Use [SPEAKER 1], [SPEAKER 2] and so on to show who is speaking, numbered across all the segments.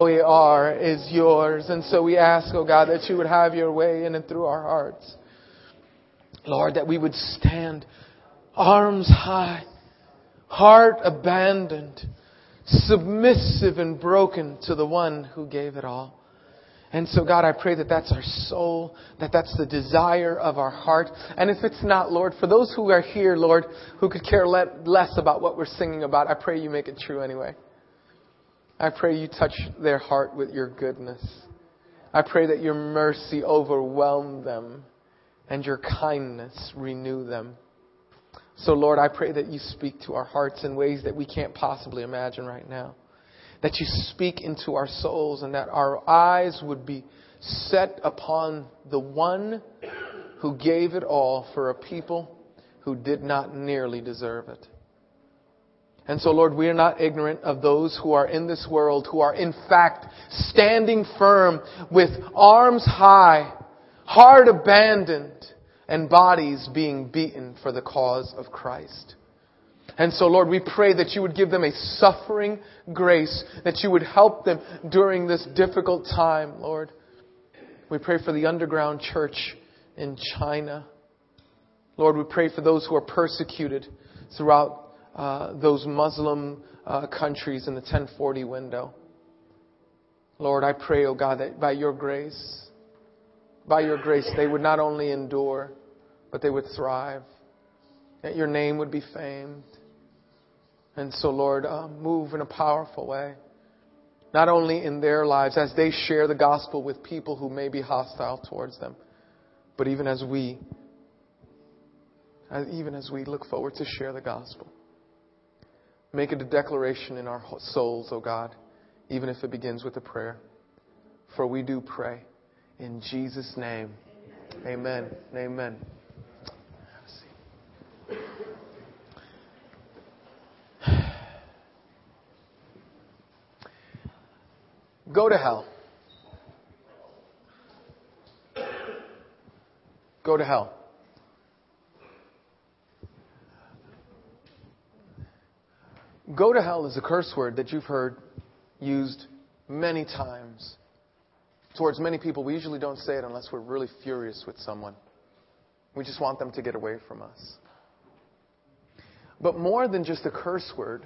[SPEAKER 1] we are is yours. And so we ask, oh God, that you would have your way in and through our hearts. Lord, that we would stand arms high, heart abandoned, submissive and broken to the one who gave it all. And so, God, I pray that that's our soul, that that's the desire of our heart. And if it's not, Lord, for those who are here, Lord, who could care less about what we're singing about, I pray you make it true anyway. I pray you touch their heart with your goodness. I pray that your mercy overwhelm them and your kindness renew them. So, Lord, I pray that you speak to our hearts in ways that we can't possibly imagine right now that you speak into our souls and that our eyes would be set upon the one who gave it all for a people who did not nearly deserve it. And so, Lord, we are not ignorant of those who are in this world, who are in fact standing firm with arms high, heart abandoned, and bodies being beaten for the cause of Christ. And so, Lord, we pray that you would give them a suffering grace, that you would help them during this difficult time, Lord. We pray for the underground church in China. Lord, we pray for those who are persecuted throughout uh, those Muslim uh, countries in the 1040 window. Lord, I pray, oh God, that by your grace, by your grace, they would not only endure, but they would thrive, that your name would be famed. And so, Lord, uh, move in a powerful way. Not only in their lives as they share the gospel with people who may be hostile towards them, but even as we, even as we look forward to share the gospel. Make it a declaration in our souls, O oh God, even if it begins with a prayer. For we do pray in Jesus' name. Amen. Amen. Go to hell. Go to hell. Go to hell is a curse word that you've heard used many times towards many people. We usually don't say it unless we're really furious with someone. We just want them to get away from us. But more than just a curse word,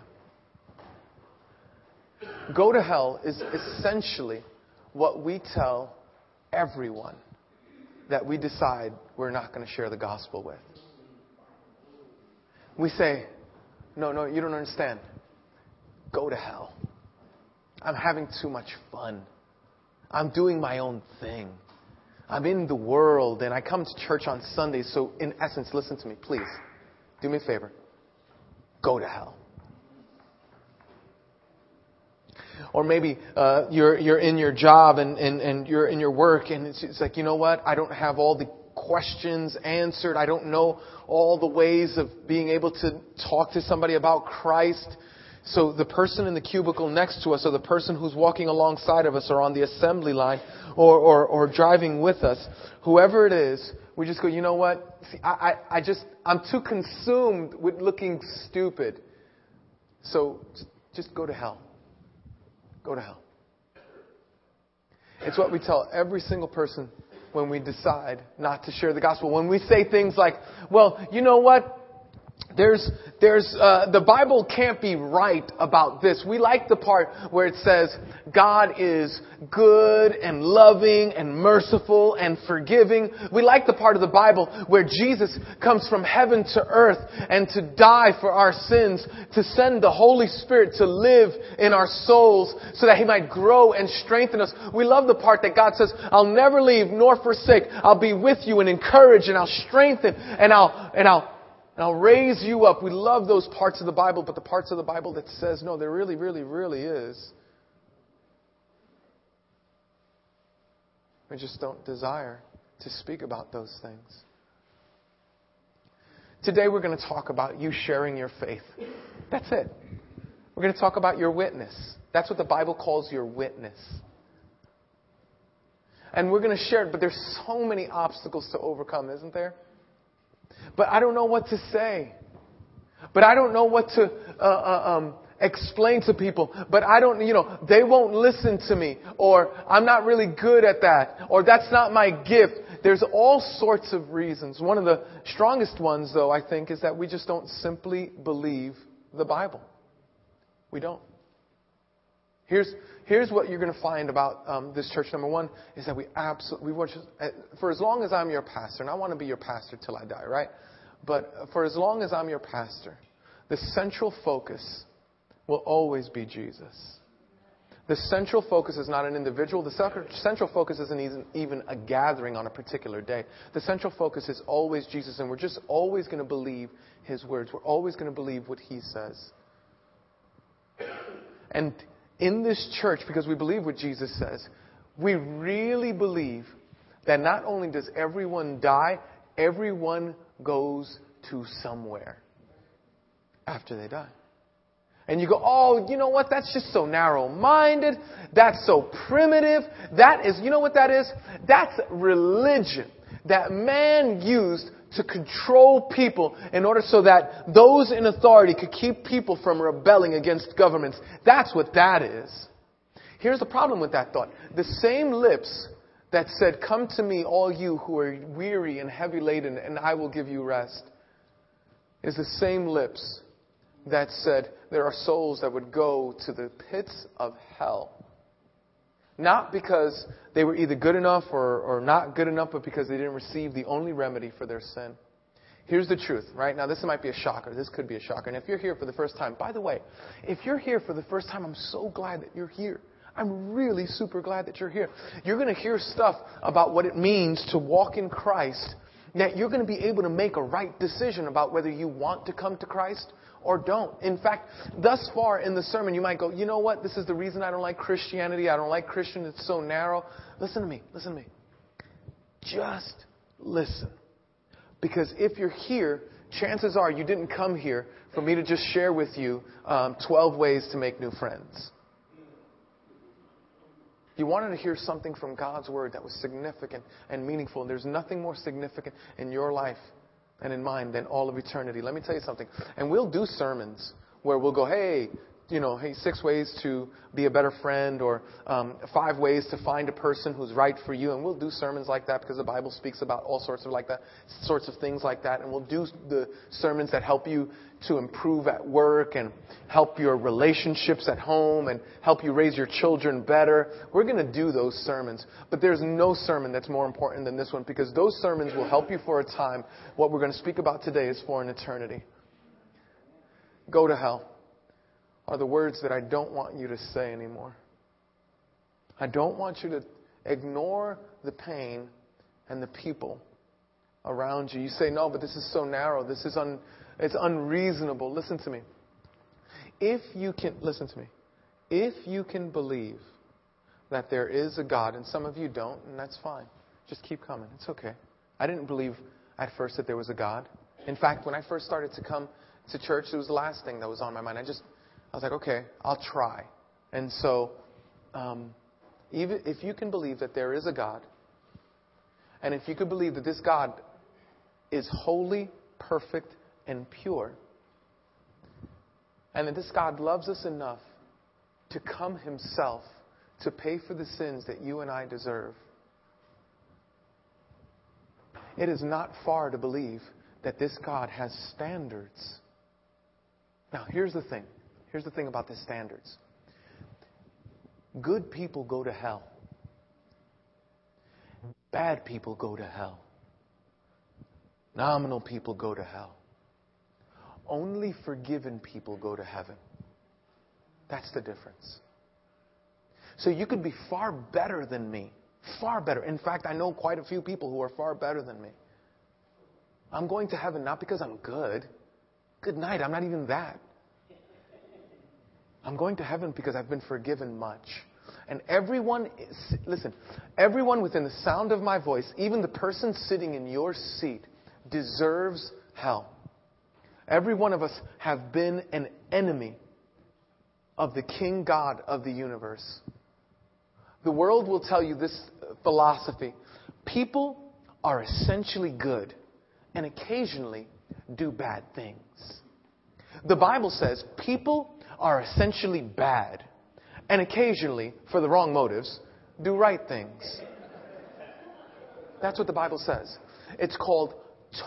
[SPEAKER 1] go to hell is essentially what we tell everyone that we decide we're not going to share the gospel with. We say, no, no, you don't understand. Go to hell. I'm having too much fun. I'm doing my own thing. I'm in the world and I come to church on Sundays. So, in essence, listen to me, please. Do me a favor. Go to hell. Or maybe uh, you're, you're in your job and, and, and you're in your work and it's, it's like, you know what? I don't have all the questions answered. I don't know all the ways of being able to talk to somebody about Christ. So the person in the cubicle next to us, or the person who's walking alongside of us, or on the assembly line, or, or, or driving with us, whoever it is, we just go, you know what? See, I, I, I just, I'm too consumed with looking stupid. So just go to hell. Go to hell. It's what we tell every single person when we decide not to share the gospel. When we say things like, well, you know what? There's, there's, uh, the Bible can't be right about this. We like the part where it says God is good and loving and merciful and forgiving. We like the part of the Bible where Jesus comes from heaven to earth and to die for our sins, to send the Holy Spirit to live in our souls so that He might grow and strengthen us. We love the part that God says, I'll never leave nor forsake. I'll be with you and encourage and I'll strengthen and I'll, and I'll and I'll raise you up. We love those parts of the Bible, but the parts of the Bible that says, no, there really, really, really is. We just don't desire to speak about those things. Today we're going to talk about you sharing your faith. That's it. We're going to talk about your witness. That's what the Bible calls your witness. And we're going to share it, but there's so many obstacles to overcome, isn't there? But I don't know what to say. But I don't know what to uh, uh, um, explain to people, but I don't, you know, they won't listen to me, or I'm not really good at that, or that's not my gift. There's all sorts of reasons. One of the strongest ones, though, I think, is that we just don't simply believe the Bible. We don't. Here's, here's what you're going to find about um, this church. Number one is that we absolutely, we want for as long as I'm your pastor, and I want to be your pastor till I die, right? But for as long as I'm your pastor, the central focus will always be Jesus. The central focus is not an individual. The central focus isn't even a gathering on a particular day. The central focus is always Jesus, and we're just always going to believe His words. We're always going to believe what He says. And in this church, because we believe what Jesus says, we really believe that not only does everyone die, everyone goes to somewhere after they die. And you go, oh, you know what? That's just so narrow minded. That's so primitive. That is, you know what that is? That's religion that man used to control people in order so that those in authority could keep people from rebelling against governments. That's what that is. Here's the problem with that thought. The same lips that said, Come to me, all you who are weary and heavy laden, and I will give you rest, is the same lips that said there are souls that would go to the pits of hell. Not because they were either good enough or, or not good enough, but because they didn't receive the only remedy for their sin. Here's the truth, right? Now, this might be a shocker. This could be a shocker. And if you're here for the first time, by the way, if you're here for the first time, I'm so glad that you're here. I'm really super glad that you're here. You're going to hear stuff about what it means to walk in Christ, that you're going to be able to make a right decision about whether you want to come to Christ or don't. In fact, thus far in the sermon, you might go, you know what? This is the reason I don't like Christianity. I don't like Christian. It's so narrow. Listen to me. Listen to me. Just listen. Because if you're here, chances are you didn't come here for me to just share with you um, 12 ways to make new friends. You wanted to hear something from God's Word that was significant and meaningful. And there's nothing more significant in your life and in mind than all of eternity. Let me tell you something. And we'll do sermons where we'll go, hey, you know, hey, six ways to be a better friend, or um, five ways to find a person who's right for you. And we'll do sermons like that because the Bible speaks about all sorts of like that, sorts of things like that. And we'll do the sermons that help you to improve at work and help your relationships at home and help you raise your children better. We're going to do those sermons. But there's no sermon that's more important than this one because those sermons will help you for a time. What we're going to speak about today is for an eternity. Go to hell are the words that I don't want you to say anymore. I don't want you to ignore the pain and the people around you. You say, no, but this is so narrow. This is un, it's unreasonable. Listen to me. If you can, listen to me. If you can believe that there is a God, and some of you don't, and that's fine. Just keep coming. It's okay. I didn't believe at first that there was a God. In fact, when I first started to come to church, it was the last thing that was on my mind. I just I was like, okay, I'll try. And so, um, even if you can believe that there is a God, and if you could believe that this God is holy, perfect, and pure, and that this God loves us enough to come himself to pay for the sins that you and I deserve, it is not far to believe that this God has standards. Now, here's the thing Here's the thing about the standards good people go to hell, bad people go to hell, nominal people go to hell. Only forgiven people go to heaven. That's the difference. So you could be far better than me. Far better. In fact, I know quite a few people who are far better than me. I'm going to heaven not because I'm good. Good night. I'm not even that. I'm going to heaven because I've been forgiven much. And everyone, listen, everyone within the sound of my voice, even the person sitting in your seat, deserves hell. Every one of us have been an enemy of the King God of the universe. The world will tell you this philosophy. People are essentially good and occasionally do bad things. The Bible says people are essentially bad and occasionally, for the wrong motives, do right things. That's what the Bible says. It's called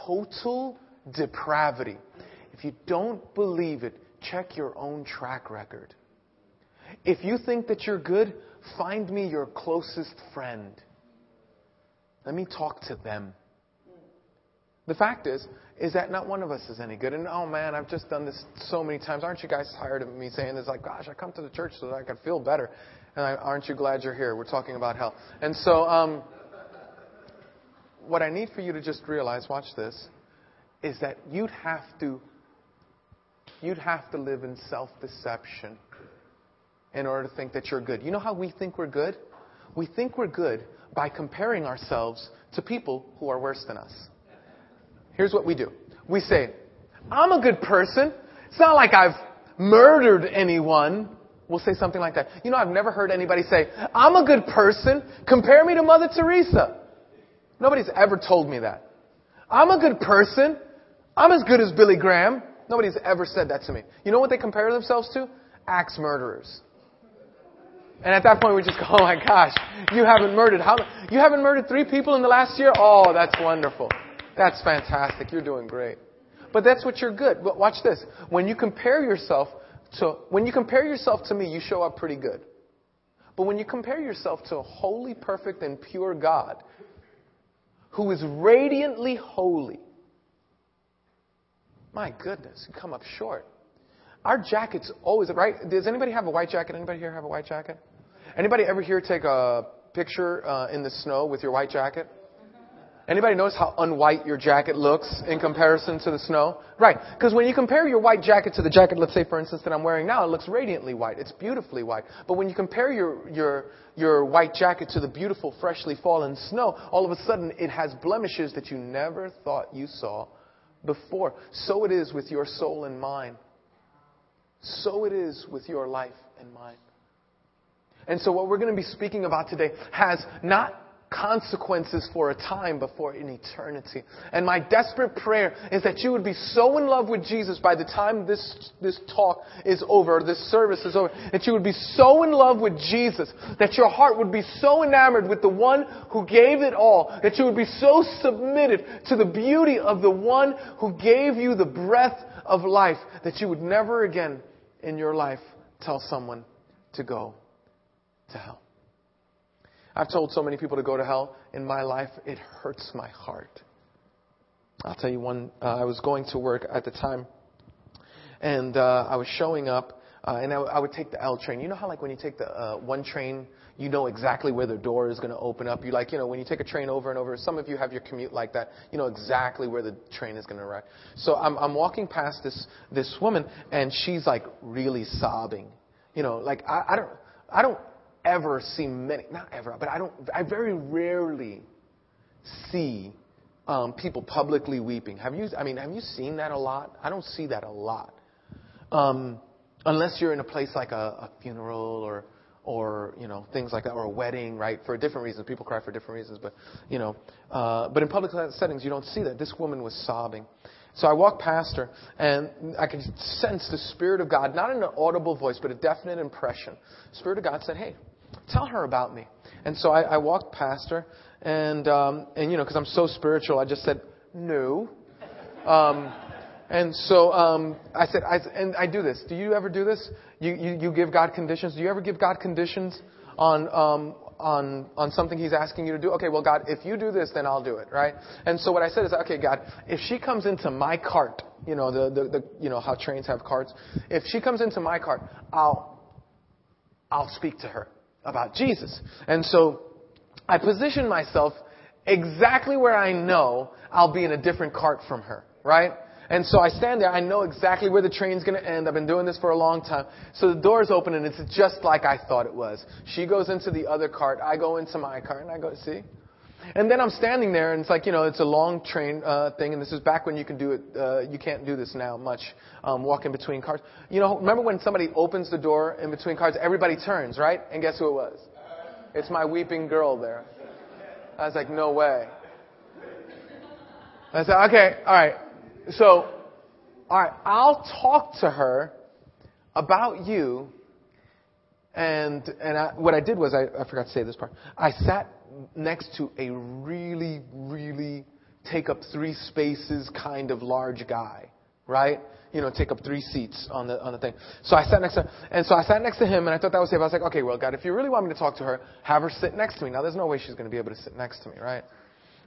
[SPEAKER 1] total depravity. If you don't believe it, check your own track record. If you think that you're good, find me your closest friend. Let me talk to them. The fact is, is that not one of us is any good. And oh man, I've just done this so many times. Aren't you guys tired of me saying this? Like, gosh, I come to the church so that I can feel better. And I, aren't you glad you're here? We're talking about hell. And so, um, what I need for you to just realize, watch this, is that you'd have to, you'd have to live in self-deception in order to think that you're good. You know how we think we're good? We think we're good by comparing ourselves to people who are worse than us. Here's what we do. We say, I'm a good person. It's not like I've murdered anyone. We'll say something like that. You know, I've never heard anybody say, I'm a good person. Compare me to Mother Teresa. Nobody's ever told me that. I'm a good person. I'm as good as Billy Graham. Nobody's ever said that to me. You know what they compare themselves to? Axe murderers. And at that point, we just go, oh my gosh, you haven't murdered. How, you haven't murdered three people in the last year? Oh, that's wonderful. That's fantastic. You're doing great. But that's what you're good. But watch this. When you compare yourself to, when you compare yourself to me, you show up pretty good. But when you compare yourself to a holy, perfect, and pure God, who is radiantly holy. My goodness, you come up short. Our jackets always, right? Does anybody have a white jacket? Anybody here have a white jacket? Anybody ever here take a picture uh, in the snow with your white jacket? Anybody notice how unwhite your jacket looks in comparison to the snow? Right. Because when you compare your white jacket to the jacket, let's say for instance that I'm wearing now, it looks radiantly white. It's beautifully white. But when you compare your, your, your white jacket to the beautiful freshly fallen snow, all of a sudden it has blemishes that you never thought you saw before. So it is with your soul and mind. So it is with your life and mine. And so what we're going to be speaking about today has not consequences for a time before in eternity. And my desperate prayer is that you would be so in love with Jesus by the time this, this talk is over, this service is over, that you would be so in love with Jesus, that your heart would be so enamored with the one who gave it all, that you would be so submitted to the beauty of the one who gave you the breath of life, that you would never again in your life tell someone to go to hell. I've told so many people to go to hell. In my life, it hurts my heart. I'll tell you one. Uh, I was going to work at the time, and uh, I was showing up, uh, and I, w- I would take the L train. You know how, like, when you take the uh, one train, you know exactly where the door is going to open up. You like, you know, when you take a train over and over. Some of you have your commute like that. You know exactly where the train is going to arrive. So I'm, I'm walking past this this woman, and she's like really sobbing. You know, like I, I don't. I don't ever see many, not ever, but I don't, I very rarely see um, people publicly weeping. Have you, I mean, have you seen that a lot? I don't see that a lot. Um, unless you're in a place like a, a funeral or, or, you know, things like that, or a wedding, right? For different reasons. People cry for different reasons, but, you know, uh, but in public settings, you don't see that. This woman was sobbing. So I walked past her, and I could sense the Spirit of God, not in an audible voice, but a definite impression. Spirit of God said, Hey, Tell her about me. And so I, I walked past her, and um, and you know, because I'm so spiritual, I just said no. Um, and so um, I said, I, and I do this. Do you ever do this? You, you you give God conditions. Do you ever give God conditions on um, on on something He's asking you to do? Okay, well, God, if you do this, then I'll do it, right? And so what I said is, okay, God, if she comes into my cart, you know, the the, the you know how trains have carts. If she comes into my cart, I'll I'll speak to her about Jesus. And so I position myself exactly where I know I'll be in a different cart from her, right? And so I stand there. I know exactly where the train's going to end. I've been doing this for a long time. So the door's open and it's just like I thought it was. She goes into the other cart. I go into my cart and I go, see? And then I'm standing there, and it's like you know, it's a long train uh, thing, and this is back when you can do it. Uh, you can't do this now much, um, walking between cars. You know, remember when somebody opens the door in between cars, everybody turns, right? And guess who it was? It's my weeping girl there. I was like, no way. I said, okay, all right. So, all right, I'll talk to her about you, and, and I, what I did was, I, I forgot to say this part. I sat next to a really, really take up three spaces kind of large guy, right? You know, take up three seats on the, on the thing. So I sat next to, and so I sat next to him and I thought that was safe. I was like, okay, well, God, if you really want me to talk to her, have her sit next to me. Now there's no way she's going to be able to sit next to me, right?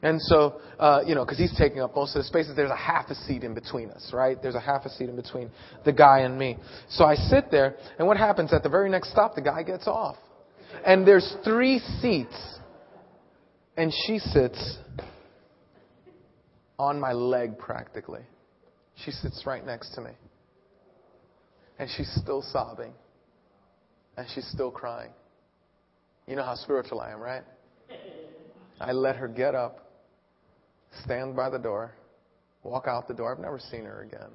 [SPEAKER 1] And so, uh, you know, because he's taking up most of the spaces, there's a half a seat in between us, right? There's a half a seat in between the guy and me. So I sit there, and what happens at the very next stop, the guy gets off. And there's three seats, and she sits on my leg practically. She sits right next to me. And she's still sobbing. And she's still crying. You know how spiritual I am, right? I let her get up, stand by the door, walk out the door. I've never seen her again.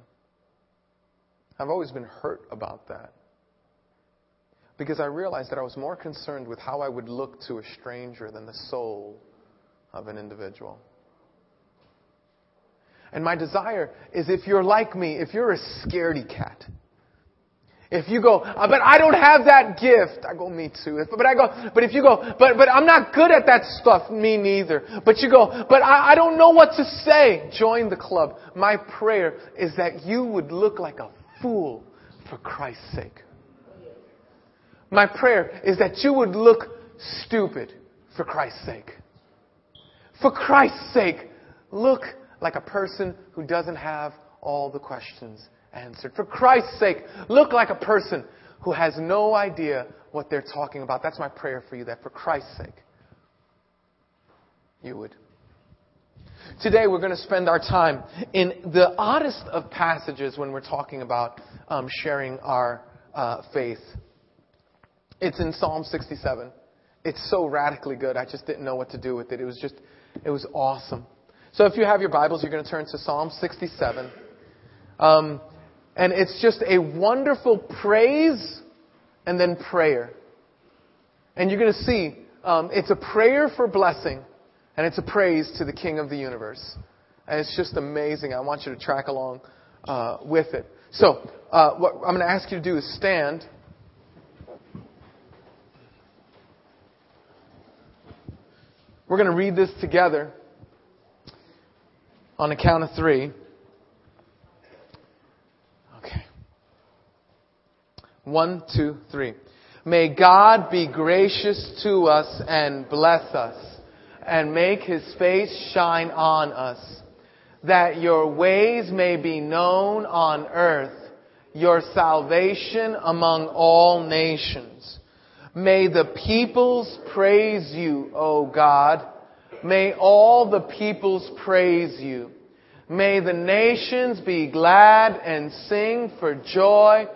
[SPEAKER 1] I've always been hurt about that. Because I realized that I was more concerned with how I would look to a stranger than the soul of an individual. And my desire is if you're like me, if you're a scaredy cat, if you go, uh, but I don't have that gift, I go, me too. But I go, but if you go, but but I'm not good at that stuff, me neither. But you go, but I, I don't know what to say. Join the club. My prayer is that you would look like a fool for Christ's sake. My prayer is that you would look stupid for Christ's sake. For Christ's sake, look like a person who doesn't have all the questions answered. For Christ's sake, look like a person who has no idea what they're talking about. That's my prayer for you, that for Christ's sake, you would. Today, we're going to spend our time in the oddest of passages when we're talking about um, sharing our uh, faith. It's in Psalm 67. It's so radically good. I just didn't know what to do with it. It was just, it was awesome. So if you have your Bibles, you're going to turn to Psalm 67. Um, and it's just a wonderful praise and then prayer. And you're going to see um, it's a prayer for blessing and it's a praise to the King of the universe. And it's just amazing. I want you to track along uh, with it. So, uh, what I'm going to ask you to do is stand. We're going to read this together on the count of three. Okay. One, two, three. May God be gracious to us and bless us and make his face shine on us, that your ways may be known on earth, your salvation among all nations. May the peoples praise you, O God. May all the peoples praise you. May the nations be glad and sing for joy,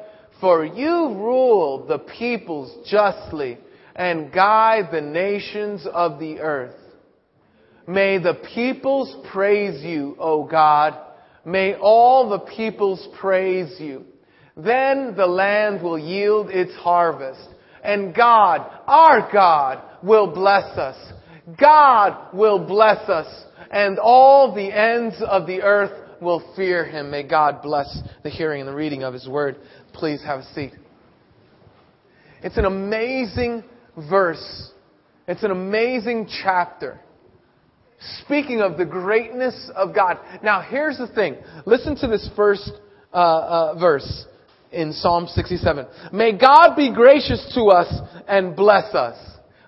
[SPEAKER 1] for you rule the peoples justly and guide the nations of the earth. May the peoples praise you, O God. May all the peoples praise you. Then the land will yield its harvest, and God, our God, will bless us. God will bless us, and all the ends of the earth will fear him. May God bless the hearing and the reading of his word. Please have a seat. It's an amazing verse. It's an amazing chapter. Speaking of the greatness of God. Now, here's the thing. Listen to this first uh, uh, verse in Psalm 67. May God be gracious to us and bless us.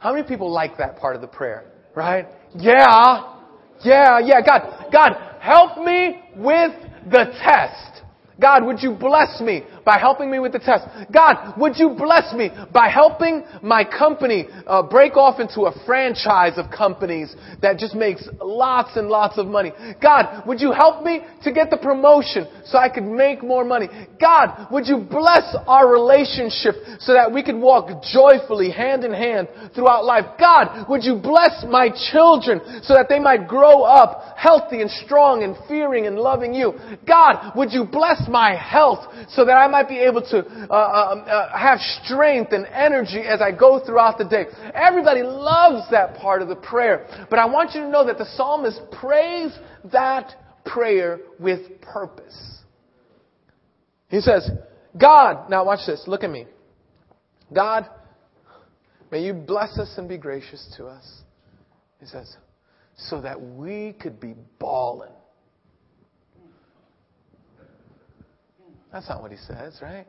[SPEAKER 1] How many people like that part of the prayer? Right? Yeah. Yeah, yeah. God, God, help me with the test. God, would you bless me by helping me with the test? God, would you bless me by helping my company uh, break off into a franchise of companies that just makes lots and lots of money? God, would you help me to get the promotion so I could make more money? God, would you bless our relationship so that we could walk joyfully hand in hand throughout life? God, would you bless my children so that they might grow up healthy and strong and fearing and loving you? God, would you bless my health so that I might be able to uh, uh, uh, have strength and energy as I go throughout the day. Everybody loves that part of the prayer. But I want you to know that the psalmist prays that prayer with purpose. He says, God, now watch this, look at me. God, may you bless us and be gracious to us. He says, so that we could be balling. That's not what he says, right?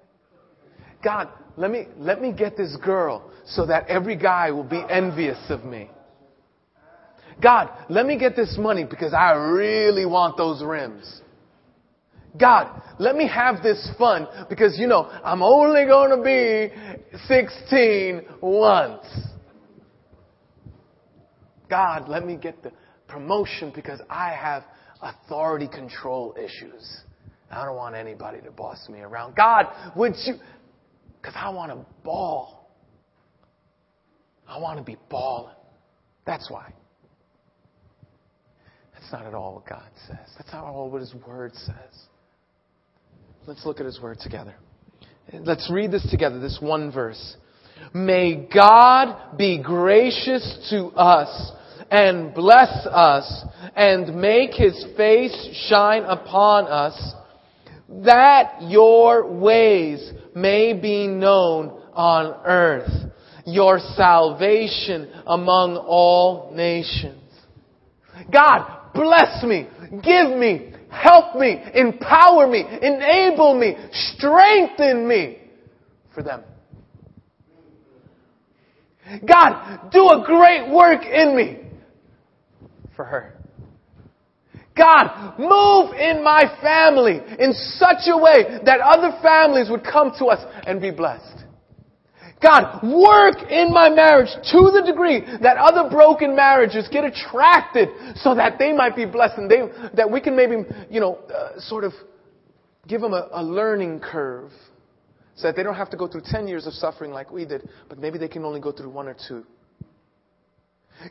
[SPEAKER 1] God, let me, let me get this girl so that every guy will be envious of me. God, let me get this money because I really want those rims. God, let me have this fun because, you know, I'm only going to be 16 once. God, let me get the promotion because I have authority control issues. I don't want anybody to boss me around. God, would you? Because I want to ball. I want to be balling. That's why. That's not at all what God says. That's not all what His Word says. Let's look at His Word together. Let's read this together, this one verse. May God be gracious to us and bless us and make His face shine upon us that your ways may be known on earth, your salvation among all nations. God, bless me, give me, help me, empower me, enable me, strengthen me for them. God, do a great work in me for her. God, move in my family in such a way that other families would come to us and be blessed. God, work in my marriage to the degree that other broken marriages get attracted so that they might be blessed and they, that we can maybe, you know, uh, sort of give them a, a learning curve so that they don't have to go through 10 years of suffering like we did, but maybe they can only go through one or two.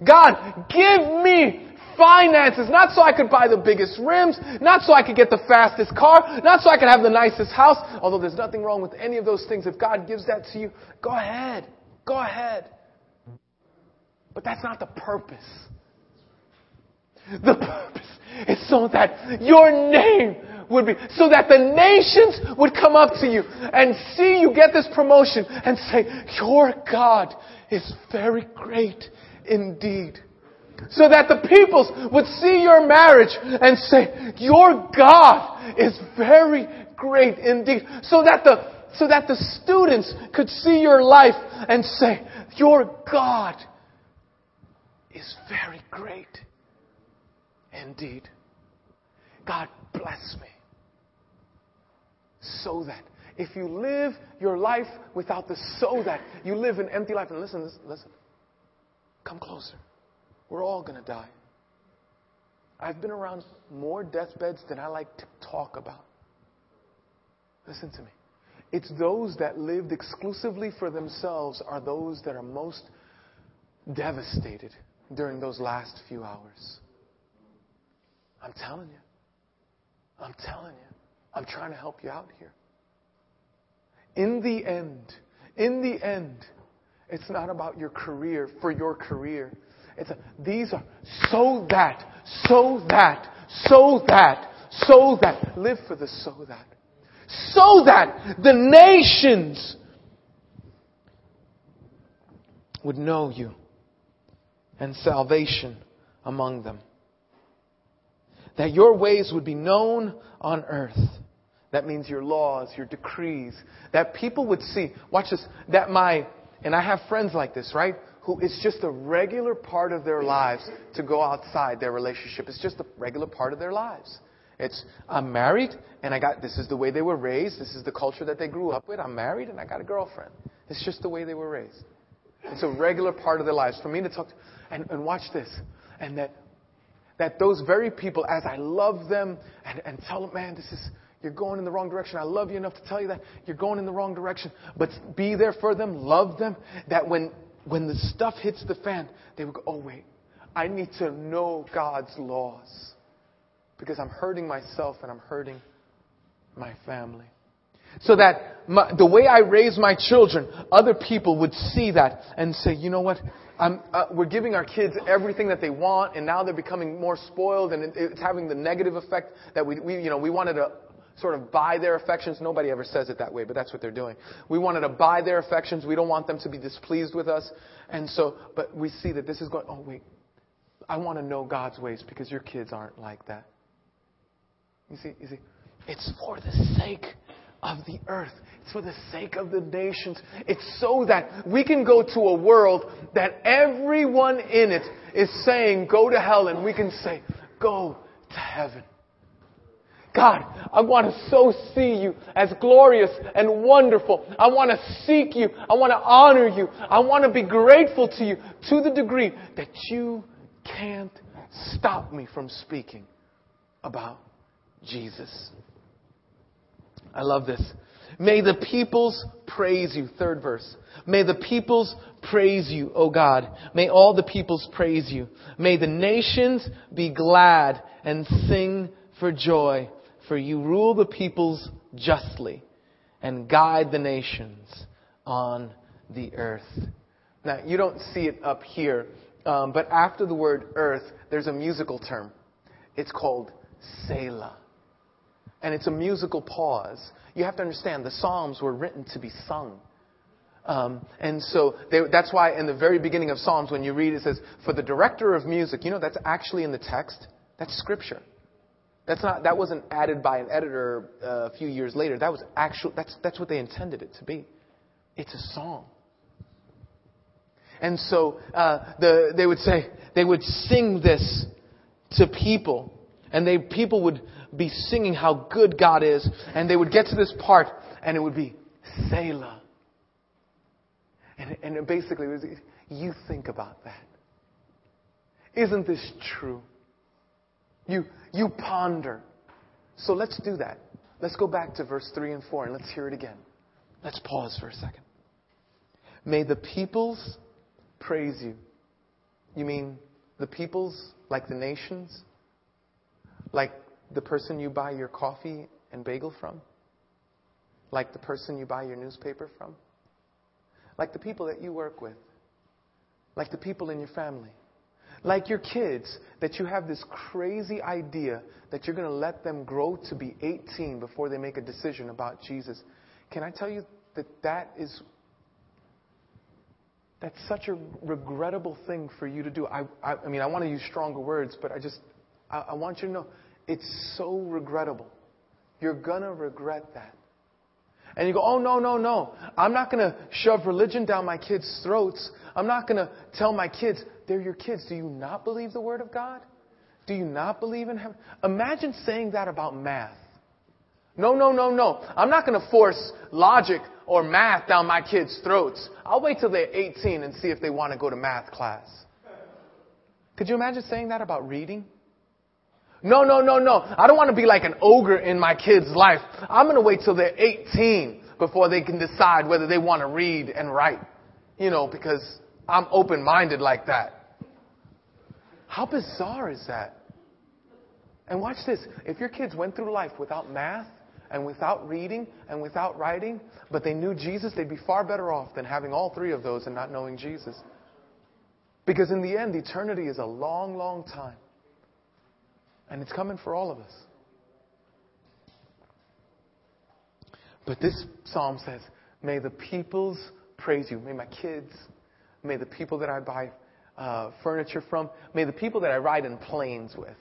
[SPEAKER 1] God, give me finances, not so I could buy the biggest rims, not so I could get the fastest car, not so I could have the nicest house, although there's nothing wrong with any of those things. If God gives that to you, go ahead. Go ahead. But that's not the purpose. The purpose is so that your name would be, so that the nations would come up to you and see you get this promotion and say, your God is very great indeed so that the peoples would see your marriage and say, your God is very great indeed. So that the, so that the students could see your life and say, your God is very great indeed. God bless me. So that if you live your life without the so that, you live an empty life. And listen, listen, listen. Come closer. We're all going to die. I've been around more deathbeds than I like to talk about. Listen to me. It's those that lived exclusively for themselves are those that are most devastated during those last few hours. I'm telling you. I'm telling you. I'm trying to help you out here. In the end, in the end, it's not about your career, for your career. It's a, these are so that, so that, so that, so that. Live for the so that. So that the nations would know you and salvation among them. That your ways would be known on earth. That means your laws, your decrees. That people would see, watch this, that my, and I have friends like this, right? who it's just a regular part of their lives to go outside their relationship. It's just a regular part of their lives. It's, I'm married and I got, this is the way they were raised. This is the culture that they grew up with. I'm married and I got a girlfriend. It's just the way they were raised. It's a regular part of their lives. For me to talk, to, and, and watch this. And that, that those very people, as I love them and, and tell them, man, this is, you're going in the wrong direction. I love you enough to tell you that you're going in the wrong direction. But be there for them, love them, that when when the stuff hits the fan, they would go, oh, wait, I need to know God's laws because I'm hurting myself and I'm hurting my family. So that my, the way I raise my children, other people would see that and say, you know what? Uh, we're giving our kids everything that they want, and now they're becoming more spoiled, and it, it's having the negative effect that we, we, you know, we wanted to sort of buy their affections. Nobody ever says it that way, but that's what they're doing. We wanted to buy their affections. We don't want them to be displeased with us. And so, but we see that this is going, oh wait, I want to know God's ways because your kids aren't like that. You see, you see, it's for the sake of the earth. It's for the sake of the nations. It's so that we can go to a world that everyone in it is saying, go to hell, and we can say, go to heaven. God, I want to so see you as glorious and wonderful. I want to seek you. I want to honor you. I want to be grateful to you to the degree that you can't stop me from speaking about Jesus. I love this. May the peoples praise you. Third verse. May the peoples praise you, O God. May all the peoples praise you. May the nations be glad and sing for joy, for you rule the peoples justly and guide the nations on the earth. Now, you don't see it up here, um, but after the word earth, there's a musical term. It's called Selah. And it's a musical pause. You have to understand, the Psalms were written to be sung. Um, and so they, that's why in the very beginning of Psalms, when you read it says, for the director of music, you know, that's actually in the text. That's scripture. That's not, that wasn't added by an editor uh, a few years later. That was actual, that's, that's what they intended it to be. It's a song. And so uh, the, they would say, they would sing this to people. And they, people would be singing how good God is. And they would get to this part, and it would be Selah. And, and basically was, you think about that. Isn't this true? You, you ponder. So let's do that. Let's go back to verse 3 and 4 and let's hear it again. Let's pause for a second. May the peoples praise you. You mean the peoples like the nations? Like the person you buy your coffee and bagel from? Like the person you buy your newspaper from? Like the people that you work with? Like the people in your family? Like your kids, that you have this crazy idea that you're going to let them grow to be 18 before they make a decision about Jesus. Can I tell you that that is that's such a regrettable thing for you to do. I, I, I mean, I want to use stronger words, but I just, I, I want you to know it's so regrettable. You're going to regret that. And you go, oh, no, no, no. I'm not going to shove religion down my kids' throats. I'm not going to tell my kids, they're your kids. Do you not believe the Word of God? Do you not believe in heaven? Imagine saying that about math. No, no, no, no. I'm not going to force logic or math down my kids' throats. I'll wait till they're 18 and see if they want to go to math class. Could you imagine saying that about reading? No, no, no, no. I don't want to be like an ogre in my kid's life. I'm going to wait till they're 18 before they can decide whether they want to read and write. You know, because I'm open minded like that. How bizarre is that? And watch this. If your kids went through life without math, and without reading and without writing, but they knew Jesus, they'd be far better off than having all three of those and not knowing Jesus. Because in the end, eternity is a long, long time. And it's coming for all of us. But this psalm says, May the peoples praise you. May my kids, may the people that I buy uh, furniture from, may the people that I ride in planes with,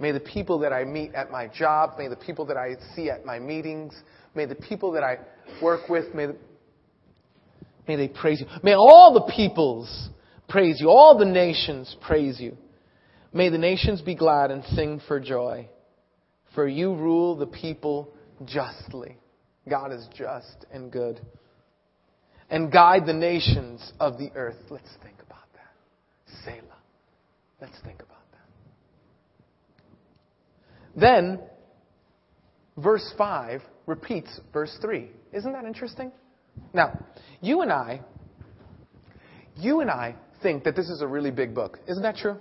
[SPEAKER 1] May the people that I meet at my job, may the people that I see at my meetings, may the people that I work with, may, the, may they praise you. May all the peoples praise you. All the nations praise you. May the nations be glad and sing for joy. For you rule the people justly. God is just and good. And guide the nations of the earth. Let's think. Selah. Let's think about that. then, verse 5 repeats verse 3. Isn't that interesting? Now, you and I, you and I think that this is a really big book. Isn't that true?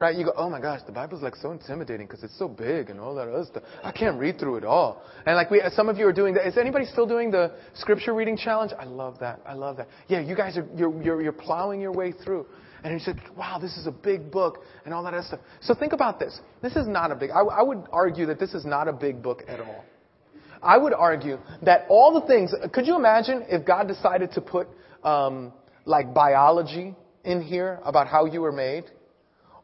[SPEAKER 1] Right? You go, oh my gosh, the Bible's like so intimidating because it's so big and all that other stuff. I can't read through it all. And like we, some of you are doing that. Is anybody still doing the scripture reading challenge? I love that. I love that. Yeah, you guys are, you're, you're, you're plowing your way through. And he said, wow, this is a big book and all that other stuff. So think about this. This is not a big, I, I would argue that this is not a big book at all. I would argue that all the things, could you imagine if God decided to put, um, like biology in here about how you were made?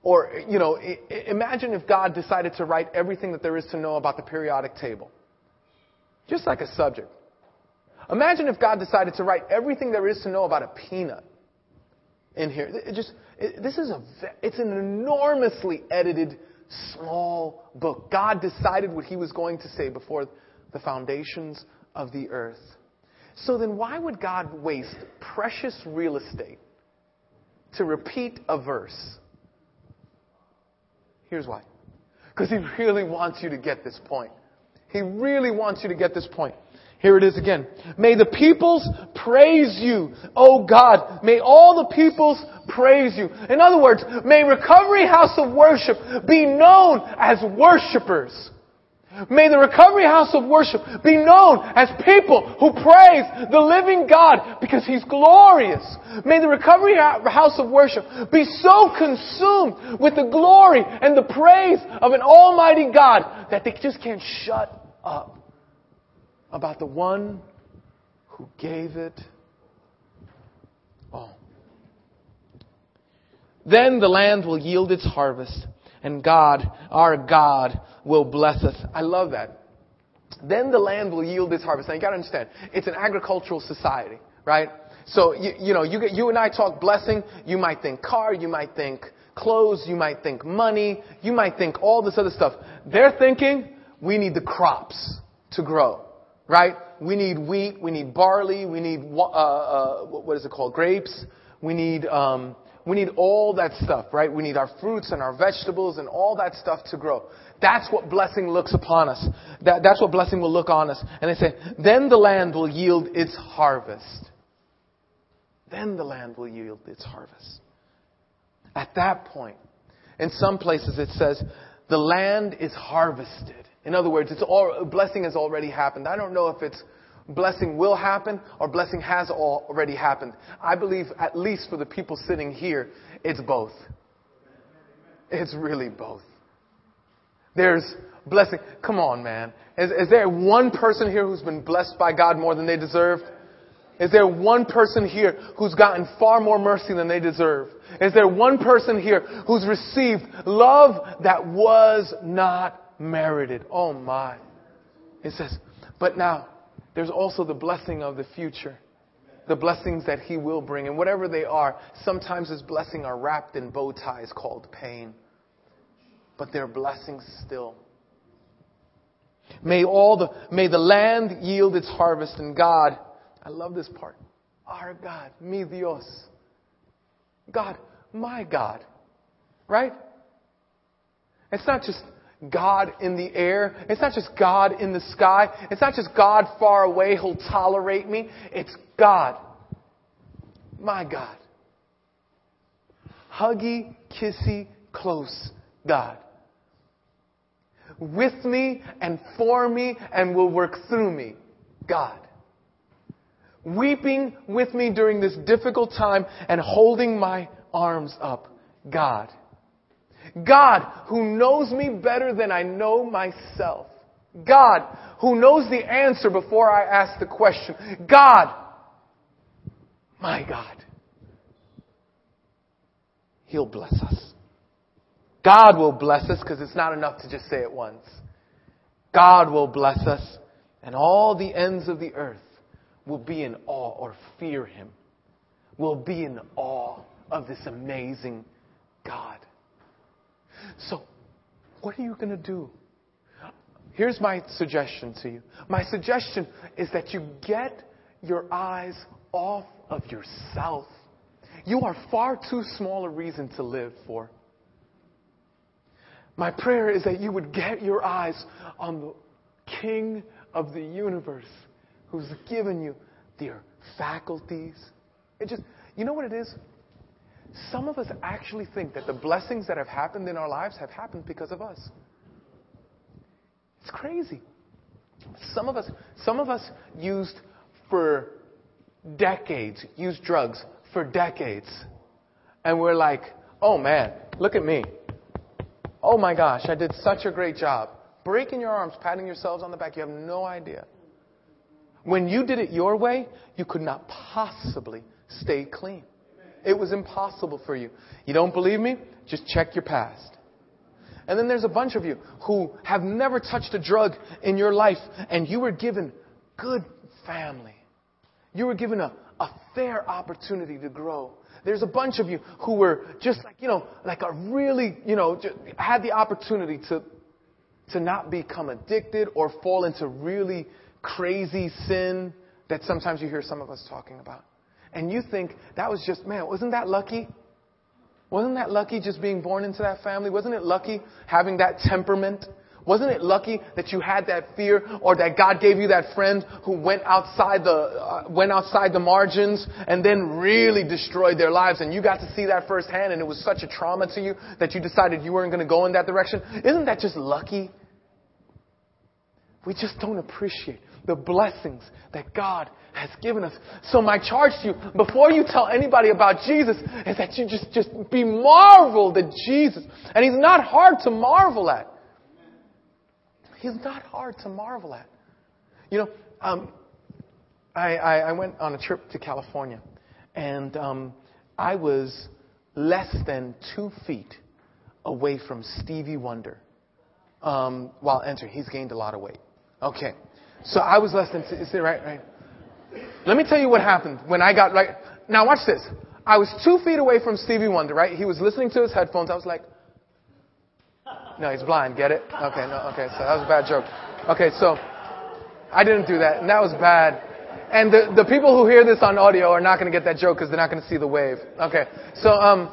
[SPEAKER 1] Or, you know, imagine if God decided to write everything that there is to know about the periodic table. Just like a subject. Imagine if God decided to write everything there is to know about a peanut in here. It just, it, this is a, it's an enormously edited, small book. God decided what he was going to say before the foundations of the earth. So then why would God waste precious real estate to repeat a verse? Here's why. Because he really wants you to get this point. He really wants you to get this point. Here it is again. May the peoples praise you, O God. May all the peoples praise you. In other words, may Recovery House of Worship be known as worshipers. May the Recovery House of Worship be known as people who praise the living God because He's glorious. May the Recovery House of Worship be so consumed with the glory and the praise of an Almighty God that they just can't shut up about the one who gave it all. Then the land will yield its harvest, and God, our God, will bless us. I love that. Then the land will yield its harvest. Now you gotta understand, it's an agricultural society, right? So, you, you know, you, you and I talk blessing, you might think car, you might think clothes, you might think money, you might think all this other stuff. They're thinking, we need the crops to grow right? We need wheat, we need barley, we need uh, uh, what is it called? Grapes. We need um, we need all that stuff, right? We need our fruits and our vegetables and all that stuff to grow. That's what blessing looks upon us. That, that's what blessing will look on us. And they say, then the land will yield its harvest. Then the land will yield its harvest. At that point, in some places it says, the land is harvested. In other words, it's all, blessing has already happened. I don't know if it's blessing will happen or blessing has already happened. I believe, at least for the people sitting here, it's both. It's really both. There's blessing. Come on, man. Is, is there one person here who's been blessed by God more than they deserved? Is there one person here who's gotten far more mercy than they deserve? Is there one person here who's received love that was not merited. Oh my. It says, but now there's also the blessing of the future. The blessings that he will bring. And whatever they are, sometimes his blessings are wrapped in bow ties called pain. But they're blessings still. May all the, may the land yield its harvest and God, I love this part, our God, mi Dios. God, my God. Right? It's not just God in the air. It's not just God in the sky. It's not just God far away who'll tolerate me. It's God. My God. Huggy, kissy, close God. With me and for me and will work through me. God. Weeping with me during this difficult time and holding my arms up. God. God, who knows me better than I know myself. God, who knows the answer before I ask the question. God, my God. He'll bless us. God will bless us because it's not enough to just say it once. God will bless us, and all the ends of the earth will be in awe or fear Him, will be in awe of this amazing God. So, what are you going to do? Here's my suggestion to you. My suggestion is that you get your eyes off of yourself. You are far too small a reason to live for. My prayer is that you would get your eyes on the King of the universe who's given you your faculties. It just, you know what it is? Some of us actually think that the blessings that have happened in our lives have happened because of us. It's crazy. Some of us, some of us used for decades, used drugs for decades. And we're like, oh man, look at me. Oh my gosh, I did such a great job. Breaking your arms, patting yourselves on the back, you have no idea. When you did it your way, you could not possibly stay clean. It was impossible for you. You don't believe me? Just check your past. And then there's a bunch of you who have never touched a drug in your life and you were given good family. You were given a, a fair opportunity to grow. There's a bunch of you who were just like, you know, like a really, you know, had the opportunity to, to not become addicted or fall into really crazy sin that sometimes you hear some of us talking about. And you think that was just, man, wasn't that lucky? Wasn't that lucky just being born into that family? Wasn't it lucky having that temperament? Wasn't it lucky that you had that fear or that God gave you that friend who went outside the, uh, went outside the margins and then really destroyed their lives and you got to see that firsthand and it was such a trauma to you that you decided you weren't going to go in that direction? Isn't that just lucky? We just don't appreciate the blessings that God has given us. So my charge to you, before you tell anybody about Jesus, is that you just, just be marveled at Jesus. And He's not hard to marvel at. He's not hard to marvel at. You know, um, I, I, I, went on a trip to California, and um, I was less than two feet away from Stevie Wonder um, while entering. He's gained a lot of weight. Okay. So I was less than, is it right? Right. Let me tell you what happened when I got right. Now watch this. I was two feet away from Stevie Wonder, right? He was listening to his headphones. I was like, no, he's blind. Get it? Okay, no, okay. So that was a bad joke. Okay, so I didn't do that, and that was bad. And the, the people who hear this on audio are not going to get that joke because they're not going to see the wave. Okay, so um,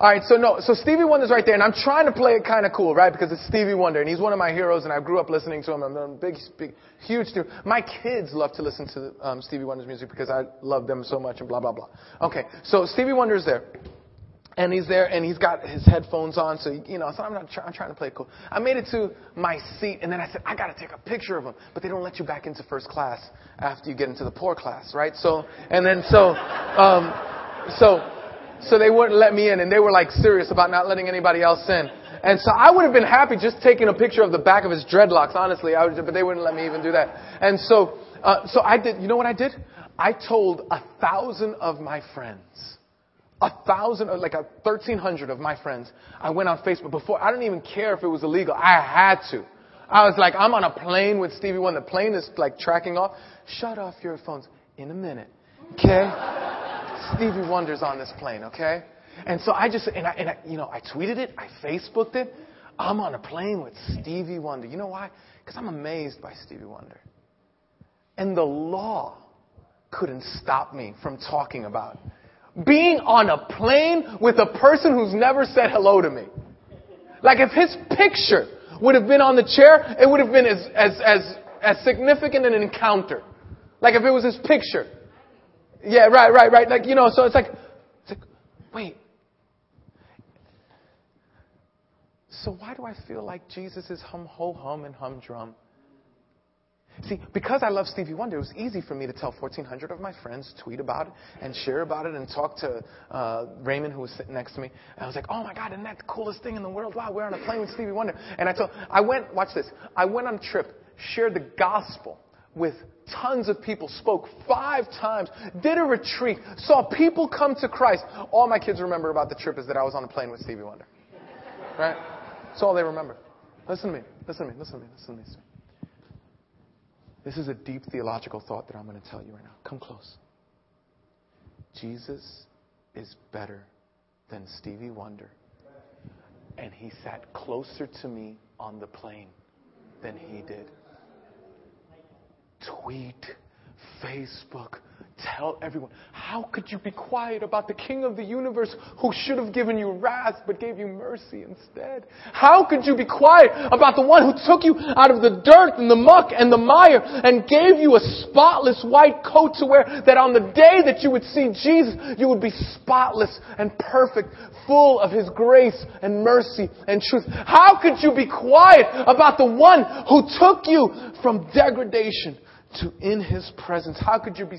[SPEAKER 1] all right, so no, so Stevie Wonder's right there, and I'm trying to play it kind of cool, right? Because it's Stevie Wonder, and he's one of my heroes, and I grew up listening to him. I'm a big, big, huge dude. My kids love to listen to um, Stevie Wonder's music because I love them so much, and blah blah blah. Okay, so Stevie Wonder's there. And he's there, and he's got his headphones on, so you know. So I'm not. Try, I'm trying to play it cool. I made it to my seat, and then I said, I got to take a picture of him. But they don't let you back into first class after you get into the poor class, right? So, and then so, um, so so they wouldn't let me in, and they were like serious about not letting anybody else in. And so I would have been happy just taking a picture of the back of his dreadlocks, honestly. I would, but they wouldn't let me even do that. And so, uh, so I did. You know what I did? I told a thousand of my friends, a thousand, like a thirteen hundred of my friends. I went on Facebook before. I didn't even care if it was illegal. I had to. I was like, I'm on a plane with Stevie Wonder. The plane is like tracking off. Shut off your phones in a minute. Okay? Stevie Wonder's on this plane, okay? And so I just, and I, and I, you know, I tweeted it, I Facebooked it. I'm on a plane with Stevie Wonder. You know why? Because I'm amazed by Stevie Wonder. And the law couldn't stop me from talking about being on a plane with a person who's never said hello to me. Like if his picture would have been on the chair, it would have been as, as, as, as significant an encounter. Like if it was his picture. Yeah, right, right, right. Like, you know, so it's like, it's like, wait. So why do I feel like Jesus is hum, ho, hum, and humdrum? See, because I love Stevie Wonder, it was easy for me to tell 1,400 of my friends, tweet about it, and share about it, and talk to uh, Raymond, who was sitting next to me. And I was like, oh my God, isn't that the coolest thing in the world? Wow, we're on a plane with Stevie Wonder. And I told, I went, watch this, I went on a trip, shared the gospel with tons of people, spoke five times, did a retreat, saw people come to Christ. All my kids remember about the trip is that I was on a plane with Stevie Wonder. Right? That's all they remember. Listen to me. Listen to me. Listen to me. Listen to me. This is a deep theological thought that I'm going to tell you right now. Come close. Jesus is better than Stevie Wonder. And he sat closer to me on the plane than he did tweet, Facebook, tell everyone. How could you be quiet about the King of the universe who should have given you wrath but gave you mercy instead? How could you be quiet about the one who took you out of the dirt and the muck and the mire and gave you a spotless white coat to wear that on the day that you would see Jesus, you would be spotless and perfect, full of His grace and mercy and truth? How could you be quiet about the one who took you from degradation to in His presence. How could you be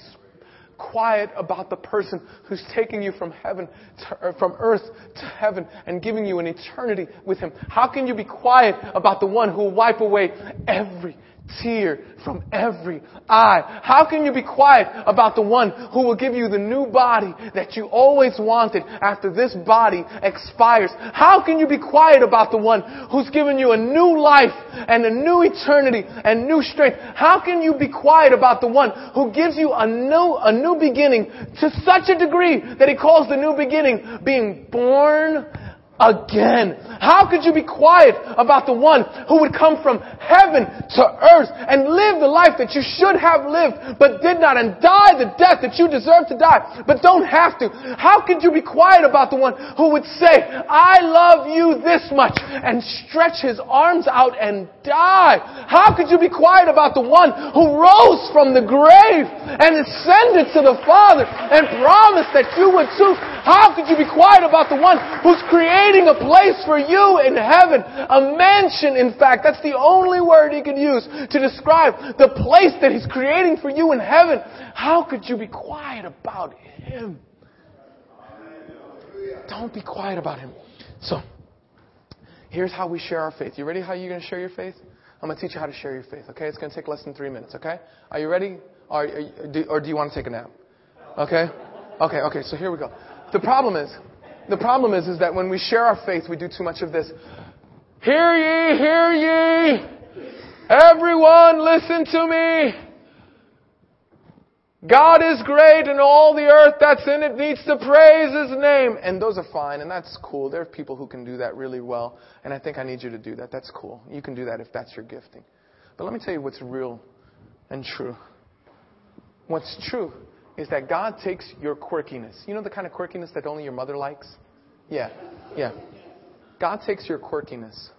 [SPEAKER 1] quiet about the person who's taking you from heaven to, er, from earth to heaven and giving you an eternity with him? How can you be quiet about the one who will wipe away every tear from every eye. How can you be quiet about the one who will give you the new body that you always wanted after this body expires? How can you be quiet about the one who's given you a new life and a new eternity and new strength? How can you be quiet about the one who gives you a new, a new beginning to such a degree that he calls the new beginning being born again. How could you be quiet about the one who would come from heaven to earth and live the life that you should have lived but did not and die the death that you deserve to die but don't have to? How could you be quiet about the one who would say, I love you this much and stretch his arms out and die? How could you be quiet about the one who rose from the grave and ascended to the Father and promised that you would too? How could you be quiet about the one who's creating a place for you in heaven? A mansion, in fact. That's the only word he could use to describe the place that he's creating for you in heaven. How could you be quiet about him? Don't be quiet about him. So, here's how we share our faith. You ready how you're going to share your faith? I'm going to teach you how to share your faith, okay? It's going to take less than three minutes, okay? Are you ready? Or, or do you want to take a nap? Okay? Okay, okay, so here we go. The problem is, the problem is, is that when we share our faith, we do too much of this. Hear ye, hear ye! Everyone listen to me! God is great and all the earth that's in it needs to praise His name. And those are fine and that's cool. There are people who can do that really well. And I think I need you to do that. That's cool. You can do that if that's your gifting. But let me tell you what's real and true. What's true is that God takes your quirkiness. You know the kind of quirkiness that only your mother likes? Yeah, yeah. God takes your quirkiness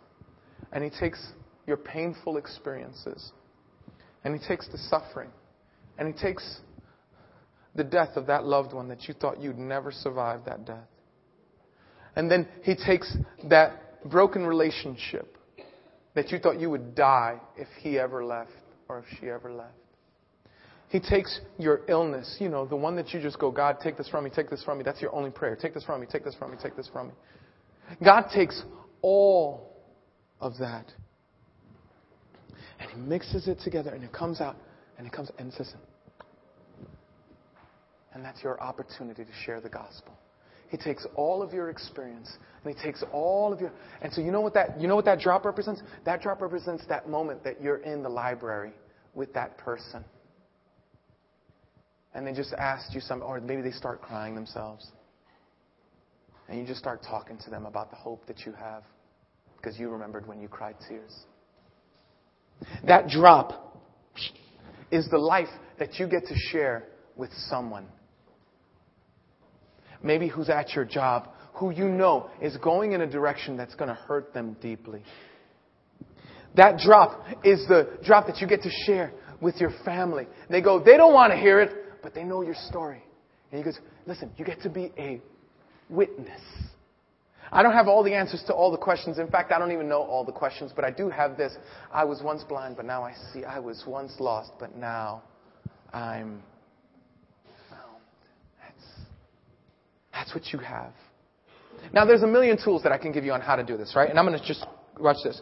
[SPEAKER 1] and He takes your painful experiences and He takes the suffering and He takes the death of that loved one that you thought you'd never survive that death. And then He takes that broken relationship that you thought you would die if He ever left or if she ever left. He takes your illness, you know, the one that you just go, God, take this from me, take this from me. That's your only prayer. Take this from me, take this from me, take this from me. God takes all of that and He mixes it together and it comes out and it comes and says, and that's your opportunity to share the gospel. He takes all of your experience and he takes all of your and so you know what that you know what that drop represents? That drop represents that moment that you're in the library with that person and they just asked you some, or maybe they start crying themselves. And you just start talking to them about the hope that you have because you remembered when you cried tears. That drop is the life that you get to share with someone. Maybe who's at your job, who you know is going in a direction that's going to hurt them deeply. That drop is the drop that you get to share with your family. They go, they don't want to hear it, but they know your story. And he goes, listen, you get to be a witness. I don't have all the answers to all the questions. In fact, I don't even know all the questions, but I do have this. I was once blind, but now I see. I was once lost, but now I'm found. That's, that's what you have. Now, there's a million tools that I can give you on how to do this, right? And I'm going to just watch this.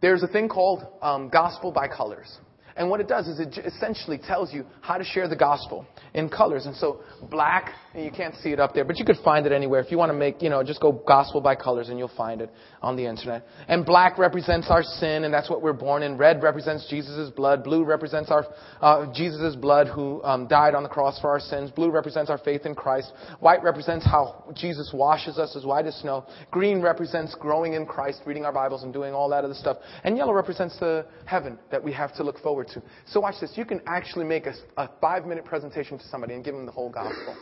[SPEAKER 1] There's a thing called um, gospel by colors. And what it does is it essentially tells you how to share the gospel in colors. And so black, you can't see it up there, but you could find it anywhere. If you want to make, you know, just go gospel by colors and you'll find it on the internet. And black represents our sin, and that's what we're born in. Red represents Jesus' blood. Blue represents our uh, Jesus' blood who um, died on the cross for our sins. Blue represents our faith in Christ. White represents how Jesus washes us as white as snow. Green represents growing in Christ, reading our Bibles and doing all that other stuff. And yellow represents the heaven that we have to look forward to. So watch this. You can actually make a, a five-minute presentation to somebody and give them the whole gospel.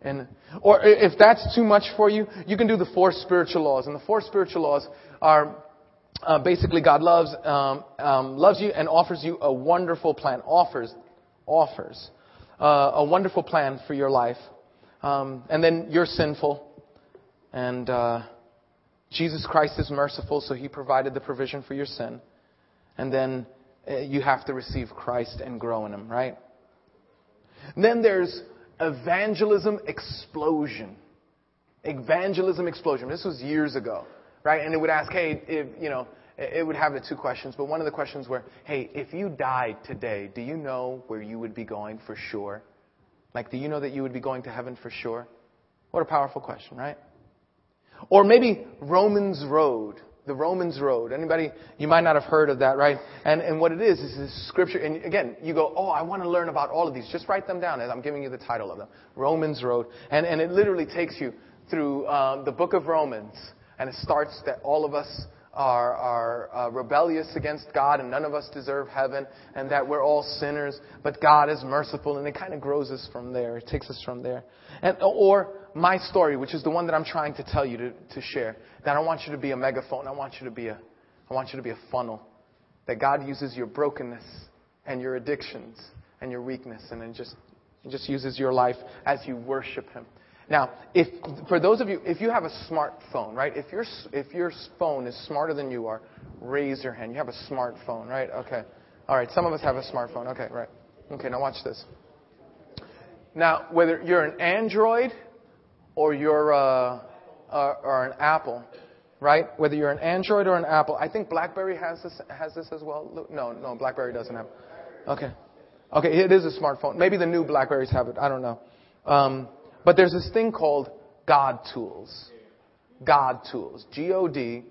[SPEAKER 1] And, or if that's too much for you, you can do the four spiritual laws. And the four spiritual laws are uh, basically God loves um, um, loves you and offers you a wonderful plan. Offers offers uh, a wonderful plan for your life. Um, and then you're sinful, and uh, Jesus Christ is merciful, so He provided the provision for your sin. And then Uh, you have to receive Christ and grow in Him, right? then there's evangelism explosion. Evangelism explosion. This was years ago, right? And it would ask, hey, if, you know, it would have the two questions, but one of the questions were, hey, if you died today, do you know where you would be going for sure? Like, do you know that you would be going to heaven for sure? What a powerful question, right? Or maybe Romans Road, the Romans Road. Anybody, you might not have heard of that, right? And, and what it is, is this scripture, and again, you go, oh, I want to learn about all of these. Just write them down as I'm giving you the title of them. Romans Road. And, and it literally takes you through uh, the book of Romans, and it starts that all of us are, are uh, rebellious against God and none of us deserve heaven and that we're all sinners, but God is merciful and it kind of grows us from there. It takes us from there. And, or my story, which is the one that I'm trying to tell you to, to share, that I want you to be a megaphone. I want you to be a, I want you to be a funnel. That God uses your brokenness and your addictions and your weakness and then just, just uses your life as you worship Him. Now, if, for those of you, if you have a smartphone, right? If your, if your phone is smarter than you are, raise your hand. You have a smartphone, right? Okay. All right. Some of us have a smartphone. Okay, right. Okay, now watch this. Now, whether you're an Android or you're uh, uh, or an Apple, right? Whether you're an Android or an Apple, I think BlackBerry has this has this as well. No, no, BlackBerry doesn't have. Okay, okay, it is a smartphone. Maybe the new Blackberries have it. I don't know. Um, but there's this thing called God Tools. God Tools. G O D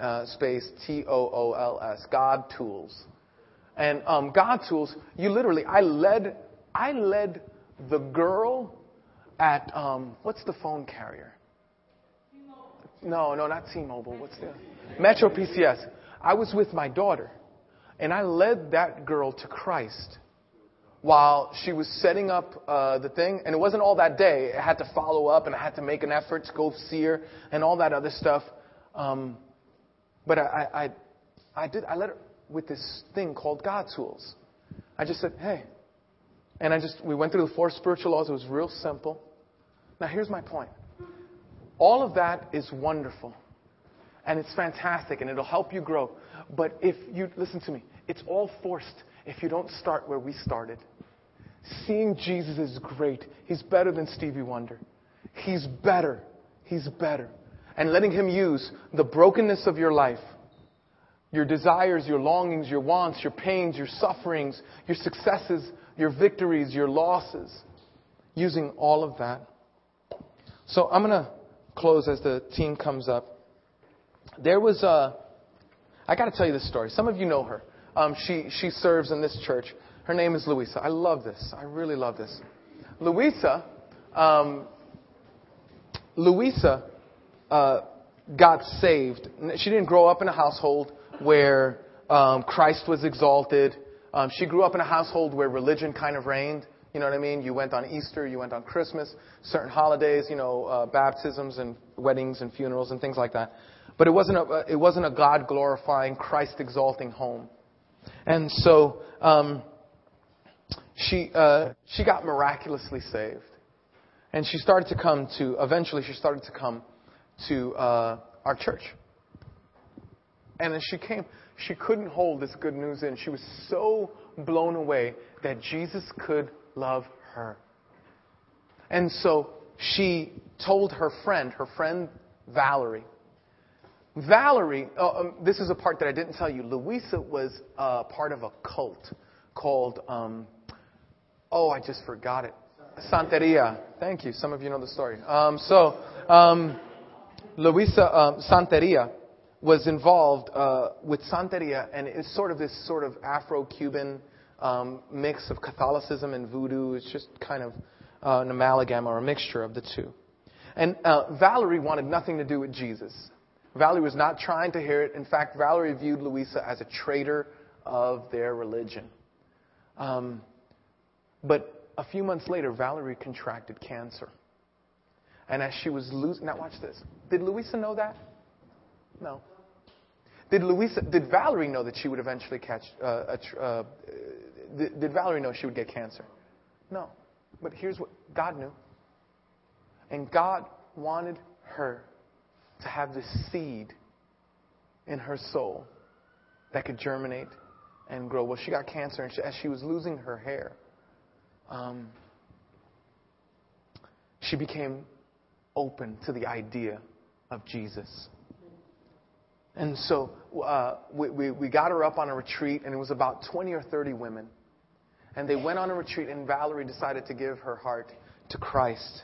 [SPEAKER 1] uh, space T O O L S. God Tools. And um, God Tools, you literally, I led, I led the girl at um, what's the phone carrier? No, no, not T-Mobile. What's the Metro PCS? I was with my daughter, and I led that girl to Christ while she was setting up uh, the thing, and it wasn't all that day. I had to follow up, and I had to make an effort to go see her, and all that other stuff. Um, but I, I, I did. I let her with this thing called God Tools. I just said, "Hey," and I just we went through the four spiritual laws. It was real simple. Now here's my point. All of that is wonderful, and it's fantastic, and it'll help you grow. But if you listen to me, it's all forced if you don't start where we started. Seeing Jesus is great. He's better than Stevie Wonder. He's better. He's better. And letting Him use the brokenness of your life, your desires, your longings, your wants, your pains, your sufferings, your successes, your victories, your losses, using all of that. So I'm going to close as the team comes up. There was a, I got to tell you this story. Some of you know her. Um, she, she serves in this church. Her name is Louisa. I love this. I really love this. Louisa, um, Louisa uh, got saved. She didn't grow up in a household where um, Christ was exalted. Um, she grew up in a household where religion kind of reigned. You know what I mean? You went on Easter, you went on Christmas, certain holidays, you know, uh, baptisms and weddings and funerals and things like that. But it wasn't a, it wasn't a God glorifying, Christ exalting home. And so um, she, uh, she got miraculously saved. And she started to come to, eventually, she started to come to uh, our church. And as she came, she couldn't hold this good news in. She was so blown away that Jesus could love her. And so she told her friend, her friend Valerie, Valerie, uh, um, this is a part that I didn't tell you. Louisa was uh, part of a cult called, um, oh, I just forgot it. Santeria. Thank you. Some of you know the story. Um, so, um, Louisa um, Santeria was involved uh, with Santeria, and it's sort of this sort of Afro-Cuban um, mix of Catholicism and Voodoo. It's just kind of uh, an amalgam or a mixture of the two. And uh, Valerie wanted nothing to do with Jesus. Valerie was not trying to hear it. In fact, Valerie viewed Louisa as a traitor of their religion. Um, but a few months later, Valerie contracted cancer. And as she was losing, now watch this. Did Louisa know that? No. Did Louisa, did Valerie know that she would eventually catch, uh, a, uh, did, did Valerie know she would get cancer? No. But here's what God knew. And God wanted her to have this seed in her soul that could germinate and grow. Well, she got cancer, and she, as she was losing her hair, um, she became open to the idea of Jesus. And so uh, we, we, we got her up on a retreat, and it was about 20 or 30 women. And they went on a retreat, and Valerie decided to give her heart to Christ.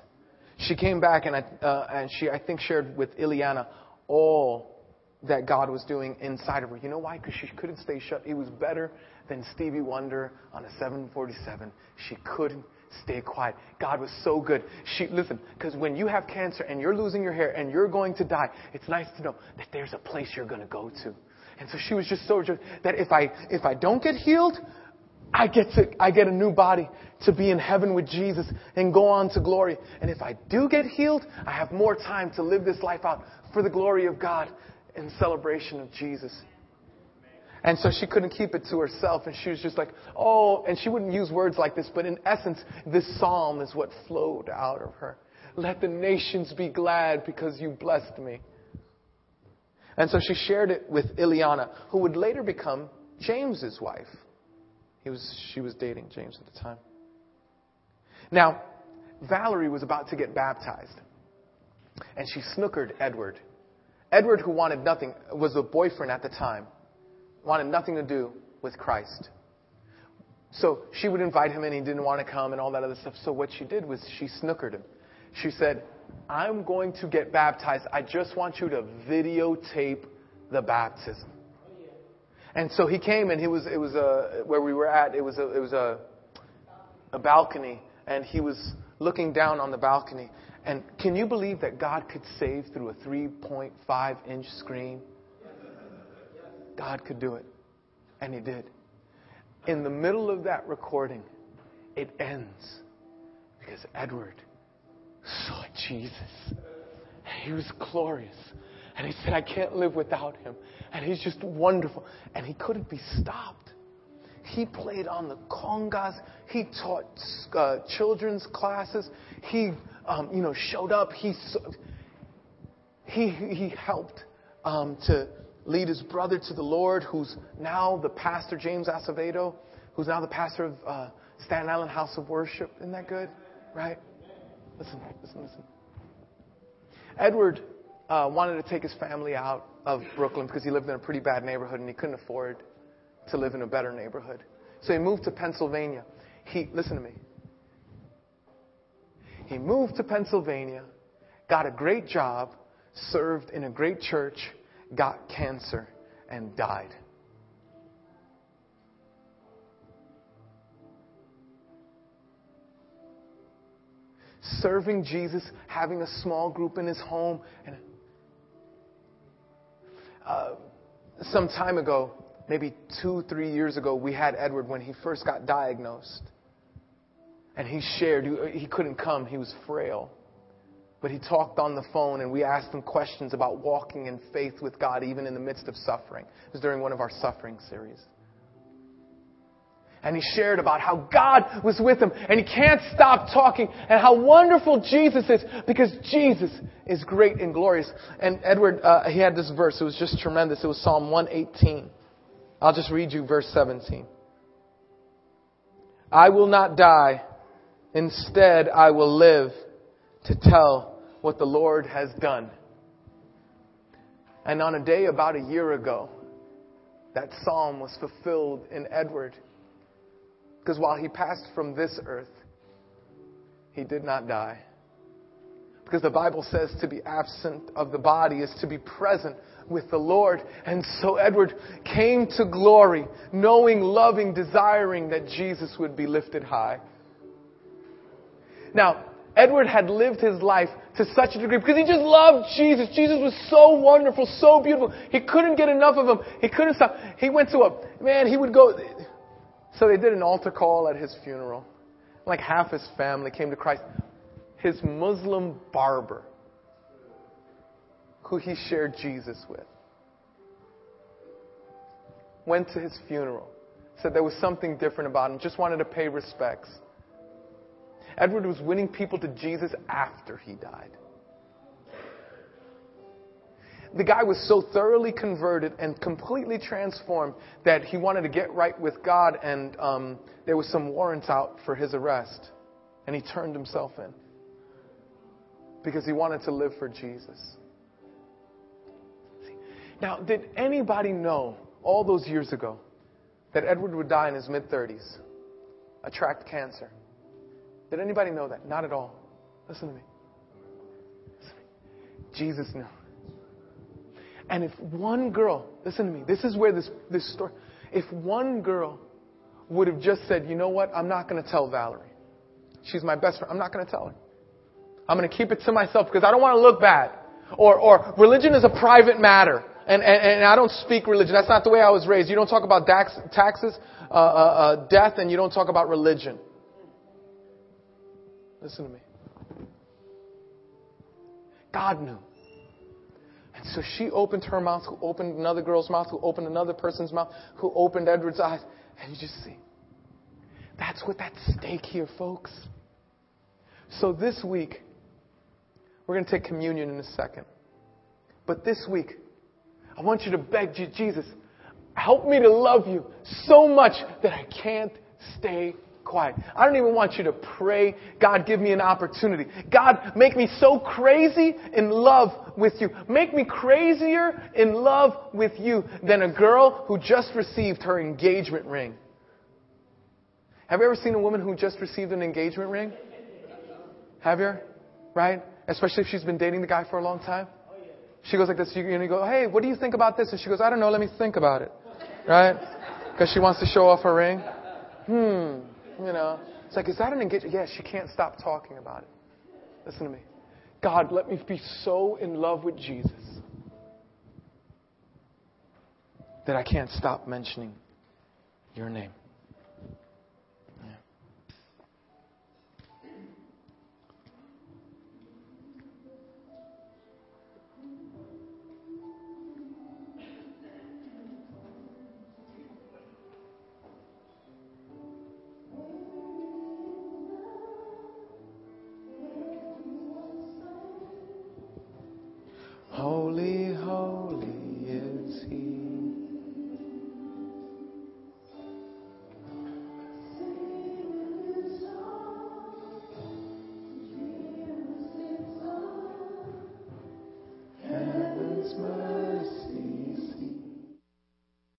[SPEAKER 1] She came back, and, I, uh, and she, I think, shared with Ileana all that God was doing inside of her. You know why? Because she couldn't stay shut. It was better than Stevie Wonder on a 747. She couldn't stay quiet. God was so good. She listen, because when you have cancer and you're losing your hair and you're going to die, it's nice to know that there's a place you're going to go to. And so she was just so that if I if I don't get healed, I get to I get a new body to be in heaven with Jesus and go on to glory. And if I do get healed, I have more time to live this life out for the glory of God in celebration of Jesus. And so she couldn't keep it to herself, and she was just like, oh, and she wouldn't use words like this, but in essence, this psalm is what flowed out of her. Let the nations be glad because you blessed me. And so she shared it with Ileana, who would later become James's wife. He was, she was dating James at the time. Now, Valerie was about to get baptized, and she snookered Edward. Edward, who wanted nothing, was a boyfriend at the time wanted nothing to do with Christ. So she would invite him and he didn't want to come and all that other stuff. So what she did was she snookered him. She said, I'm going to get baptized. I just want you to videotape the baptism. And so he came and he was, it was a, where we were at, it was a, it was a, a balcony and he was looking down on the balcony. And can you believe that God could save through a 3.5 inch screen? God could do it. And He did. In the middle of that recording, it ends because Edward saw Jesus. He was glorious. And he said, I can't live without him. And he's just wonderful. And he couldn't be stopped. He played on the congas. He taught uh, children's classes. He, um, you know, showed up. He, he, he helped um, to lead his brother to the Lord, who's now the pastor, James Acevedo, who's now the pastor of uh, Staten Island House of Worship. Isn't that good? Right? Listen, listen, listen. Edward uh, wanted to take his family out of Brooklyn because he lived in a pretty bad neighborhood and he couldn't afford to live in a better neighborhood. So he moved to Pennsylvania. He, listen to me. He moved to Pennsylvania, got a great job, served in a great church, got cancer and died. Serving Jesus, having a small group in his home. And, uh, some time ago, maybe two, three years ago, we had Edward when he first got diagnosed. And he shared, he couldn't come, he was frail. But he talked on the phone and we asked him questions about walking in faith with God even in the midst of suffering. It was during one of our suffering series. And he shared about how God was with him and he can't stop talking and how wonderful Jesus is because Jesus is great and glorious. And Edward, uh, he had this verse. It was just tremendous. It was Psalm 118. I'll just read you verse 17. I will not die. Instead, I will live to tell what the Lord has done. And on a day about a year ago, that psalm was fulfilled in Edward. Because while he passed from this earth, he did not die. Because the Bible says to be absent of the body is to be present with the Lord. And so Edward came to glory, knowing, loving, desiring that Jesus would be lifted high. Now, Edward had lived his life to such a degree because he just loved Jesus. Jesus was so wonderful, so beautiful. He couldn't get enough of him. He couldn't stop. He went to a, man, he would go. So they did an altar call at his funeral. Like half his family came to Christ. His Muslim barber, who he shared Jesus with, went to his funeral. Said there was something different about him. Just wanted to pay respects. Edward was winning people to Jesus after he died. The guy was so thoroughly converted and completely transformed that he wanted to get right with God, and um, there was some warrants out for his arrest. And he turned himself in because he wanted to live for Jesus. Now, did anybody know all those years ago that Edward would die in his mid 30s? Attract cancer. Did anybody know that? Not at all. Listen to me. Listen to me. Jesus knew. And if one girl, listen to me, this is where this, this story, if one girl would have just said, you know what, I'm not going to tell Valerie. She's my best friend. I'm not going to tell her. I'm going to keep it to myself because I don't want to look bad. Or, or religion is a private matter. And, and, and I don't speak religion. That's not the way I was raised. You don't talk about tax, taxes, uh, uh, uh, death, and you don't talk about religion. Listen to me. God knew. And so she opened her mouth, who opened another girl's mouth, who opened another person's mouth, who opened Edward's eyes. And you just see. That's what's at stake here, folks. So this week, we're going to take communion in a second. But this week, I want you to beg Jesus, help me to love you so much that I can't stay quiet. I don't even want you to pray, God, give me an opportunity. God, make me so crazy in love with you. Make me crazier in love with you than a girl who just received her engagement ring. Have you ever seen a woman who just received an engagement ring? Have you? Right? Especially if she's been dating the guy for a long time. She goes like this. You, you go, hey, what do you think about this? And she goes, I don't know. Let me think about it. Right? Because she wants to show off her ring. Hmm. You know, it's like, is that an engagement? Yes, she can't stop talking about it. Listen to me. God, let me be so in love with Jesus that I can't stop mentioning your name.